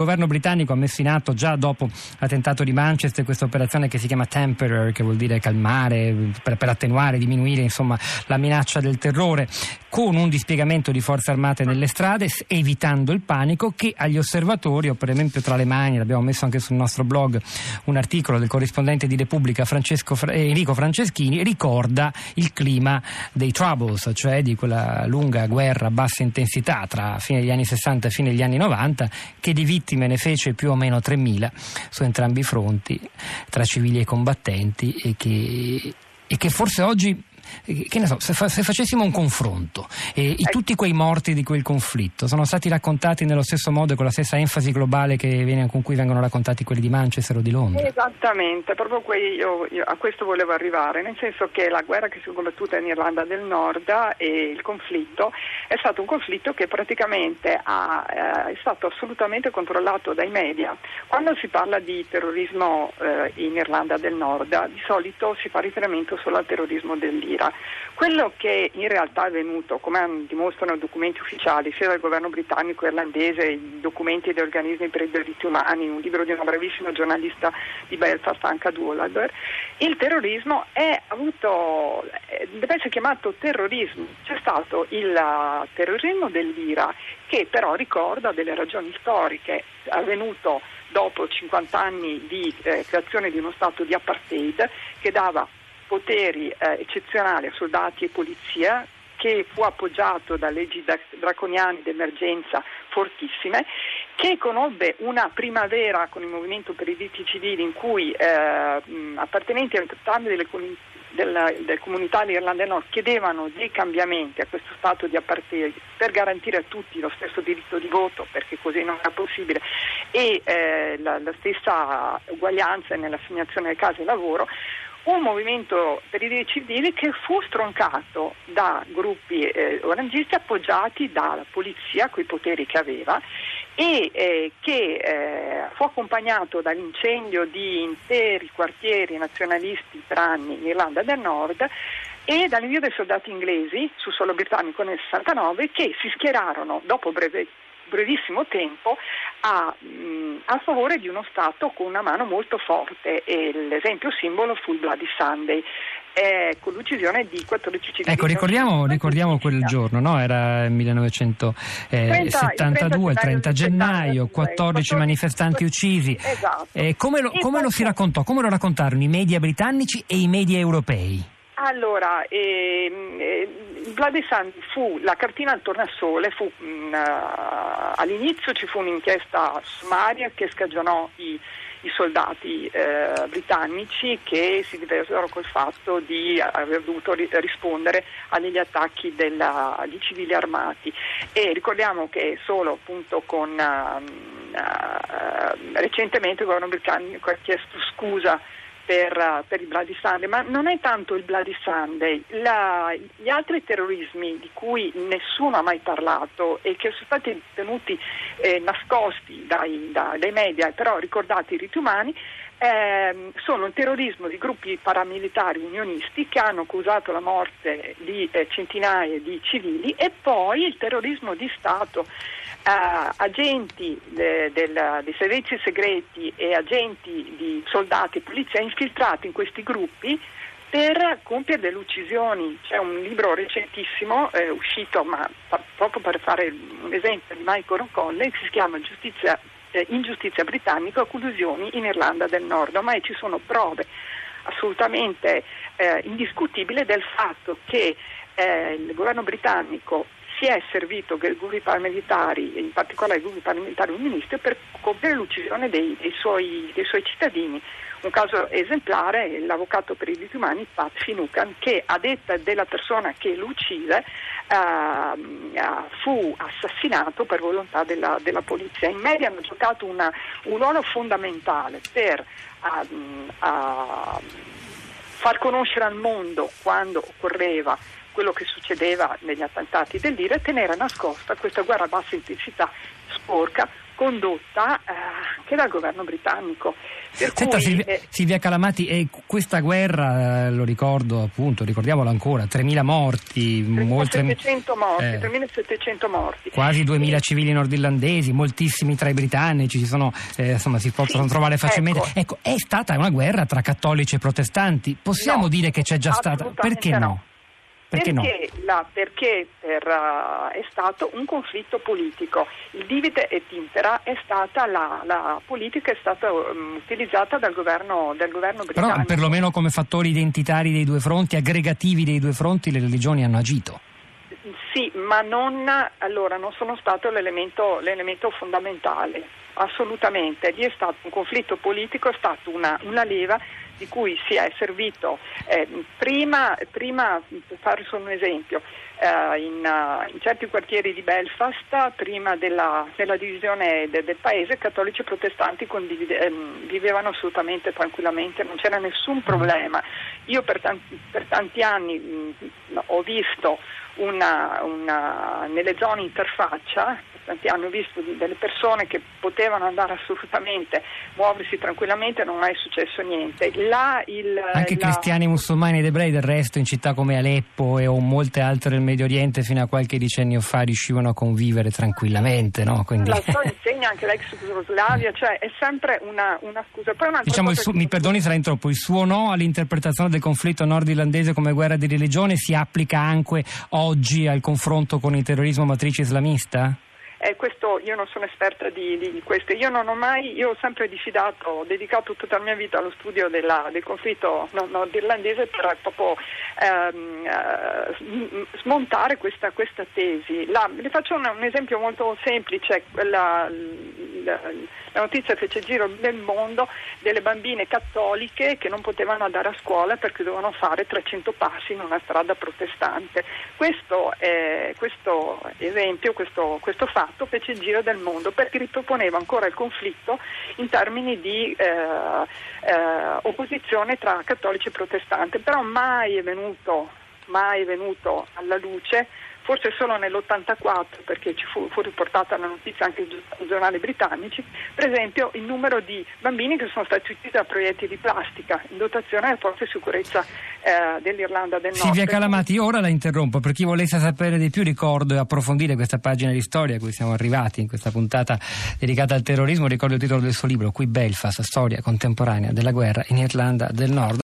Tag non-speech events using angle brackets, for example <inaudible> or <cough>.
Il governo britannico ha messo in atto già dopo l'attentato di Manchester questa operazione che si chiama Temperer, che vuol dire calmare, per, per, attenuare, diminuire insomma, la minaccia del terrore, con un dispiegamento di forze armate nelle strade, evitando il panico che agli osservatori, o per esempio tra le mani, l'abbiamo messo anche sul nostro blog, un articolo del corrispondente di Repubblica Francesco, eh, Enrico Franceschini, ricorda il clima dei Troubles, cioè di quella lunga guerra a bassa intensità tra fine degli anni 60 e fine degli anni 90, che di vittime ne fece più o meno 3.000 su entrambi i fronti, tra civili e combattenti, e che, e che forse oggi che ne so, se, fa, se facessimo un confronto e eh. tutti quei morti di quel conflitto sono stati raccontati nello stesso modo e con la stessa enfasi globale viene, con cui vengono raccontati quelli di Manchester o di Londra? Esattamente, proprio io, io a questo volevo arrivare, nel senso che la guerra che si è combattuta in Irlanda del Nord e il conflitto è stato un conflitto che praticamente ha, eh, è stato assolutamente controllato dai media. Quando si parla di terrorismo eh, in Irlanda del Nord, di solito si fa riferimento solo al terrorismo dell'Iran Sira. Quello che in realtà è avvenuto, come dimostrano documenti ufficiali sia del governo britannico irlandese, documenti degli organismi per i diritti umani, un libro di una bravissima giornalista di Belfast, Anka Duolaber, il terrorismo avuto, eh, deve essere chiamato terrorismo. C'è stato il terrorismo dell'IRA che però ricorda delle ragioni storiche, avvenuto dopo 50 anni di eh, creazione di uno stato di apartheid che dava poteri eh, eccezionali a soldati e polizia che fu appoggiato da leggi draconiane d'emergenza fortissime, che conobbe una primavera con il movimento per i diritti civili in cui eh, appartenenti a entrambe delle della, delle comunità dell'Irlanda del Nord chiedevano dei cambiamenti a questo stato di apartheid per garantire a tutti lo stesso diritto di voto, perché così non era possibile, e eh, la, la, stessa uguaglianza nell'assegnazione del caso e lavoro, un movimento per i diritti civili che fu stroncato da gruppi eh, orangisti appoggiati dalla polizia con i poteri che aveva e eh, che eh, fu accompagnato dall'incendio di interi quartieri nazionalisti per anni in Irlanda del Nord e dall'invio dei soldati inglesi su suolo britannico nel 69 che si schierarono dopo breve brevissimo tempo a, mh, a, favore di uno Stato con una mano molto forte e l'esempio simbolo fu il Bloody Sunday. Eh, con l'uccisione di 14 civili. Ecco, ricordiamo, ricordiamo quel giorno, no? era il 1972, il 30 gennaio, 14 manifestanti uccisi. Esatto. Eh, come, lo, come lo si raccontò? Come lo raccontarono i media britannici e i media europei? Allora, ehm, eh, Sunday fu la cartina al tornasole, fu, mh, mm, all'inizio ci fu un'inchiesta sommaria che scagionò i, i soldati eh, britannici che si diversero col fatto di aver dovuto ri- rispondere a degli attacchi della, di civili armati. E ricordiamo che solo appunto con uh, uh, recentemente il governo britannico ha chiesto scusa per, per, il Bloody Sunday, ma non è tanto il Bloody Sunday, la, gli altri terrorismi di cui nessuno ha mai parlato e che sono stati tenuti eh, nascosti dai, da, dai media, però ricordati i riti umani, eh, sono il terrorismo di gruppi paramilitari unionisti che hanno causato la morte di eh, centinaia di civili e poi il terrorismo di Stato. Eh, agenti de, del, dei servizi segreti e agenti di soldati e polizia infiltrati in questi gruppi per compiere delle uccisioni. C'è un libro recentissimo eh, uscito, ma proprio per fare un esempio di Michael O'Connell, che si chiama Giustizia eh, ingiustizia britannica collusioni in Irlanda del Nord, ormai ci sono prove assolutamente eh, indiscutibili del fatto che eh, il governo britannico si è servito dei gruppi paramilitari, in particolare i gruppi paramilitari unionisti, per compiere l'uccisione dei, dei, suoi, dei suoi cittadini. Un caso esemplare è l'avvocato per i diritti umani Pat Finucan che a detta della persona che lo uccise uh, fu assassinato per volontà della, della, polizia. I media hanno giocato una, un ruolo fondamentale per uh, uh, far conoscere al mondo quando occorreva quello che succedeva negli attentati dell'Ira tenere nascosta questa guerra a bassa intensità sporca condotta eh, anche dal governo britannico. Senta, cui, Silvia, eh, Silvia, Calamati, eh, questa guerra, eh, lo ricordo appunto, ricordiamolo ancora, 3.000 morti, 3.700 morti, eh, 3.700 morti. Quasi 2.000 civili nordirlandesi, moltissimi tra i britannici, ci sono, eh, insomma, si possono sì, trovare facilmente. Ecco. ecco. è stata una guerra tra cattolici e protestanti. Possiamo no, dire che c'è già stata? Perché no? no? Perché, perché, no? la, perché per, uh, è stato un conflitto politico. Il divide et impera è stata la, la politica è stata um, utilizzata dal governo, dal governo britannico. Però perlomeno come fattori identitari dei due fronti, aggregativi dei due fronti, le religioni hanno agito. Sì, ma non, allora, non sono stato l'elemento, l'elemento, fondamentale, assolutamente. Lì è stato un conflitto politico, è stata una, una leva di cui si è servito eh, prima, prima, per fare solo un esempio, in, uh, in, certi quartieri di Belfast, prima della, della divisione de, del paese, cattolici e protestanti condivide, eh, vivevano assolutamente tranquillamente, non c'era nessun problema. Io per tanti, per tanti anni mh, ho visto una, una, nelle zone interfaccia tanti anni ho visto delle persone che potevano andare assolutamente, muoversi tranquillamente, non è successo niente. Là il, Anche la... cristiani, musulmani ed ebrei del resto in città come Aleppo e o molte altre Medio Oriente fino a qualche decennio fa riuscivano a convivere tranquillamente. No? Quindi... La storia <laughs> insegna anche l'ex Jugoslavia, cioè è sempre una, una scusa. Diciamo su... mi perdoni se la introppo, il suo no all'interpretazione del conflitto nordirlandese come guerra di religione si applica anche oggi al confronto con il terrorismo matrice islamista? Eh, questo, io non sono esperta di, di, questo, io non ho mai, io ho sempre diffidato, ho dedicato tutta la mia vita allo studio della, del conflitto nordirlandese per proprio ehm, eh, smontare questa, questa tesi. La, le faccio un, un, esempio molto semplice, la, la, la notizia fece giro nel mondo delle bambine cattoliche che non potevano andare a scuola perché dovevano fare 300 passi in una strada protestante. Questo, eh, questo esempio, questo, questo fatto fece giro del mondo perché riproponeva ancora il conflitto in termini di eh, eh, opposizione tra cattolici e protestanti, però mai è venuto, mai è venuto alla luce forse solo nell'84 perché ci fu, fu riportata la notizia anche in giornali britannici, per esempio il numero di bambini che sono stati uccisi da proiettili di plastica in dotazione alle forze di sicurezza eh, dell'Irlanda del Nord. Silvia Calamati, ora la interrompo, per chi volesse sapere di più ricordo e approfondire questa pagina di storia a cui siamo arrivati in questa puntata dedicata al terrorismo, ricordo il titolo del suo libro, Qui Belfast, storia contemporanea della guerra in Irlanda del Nord.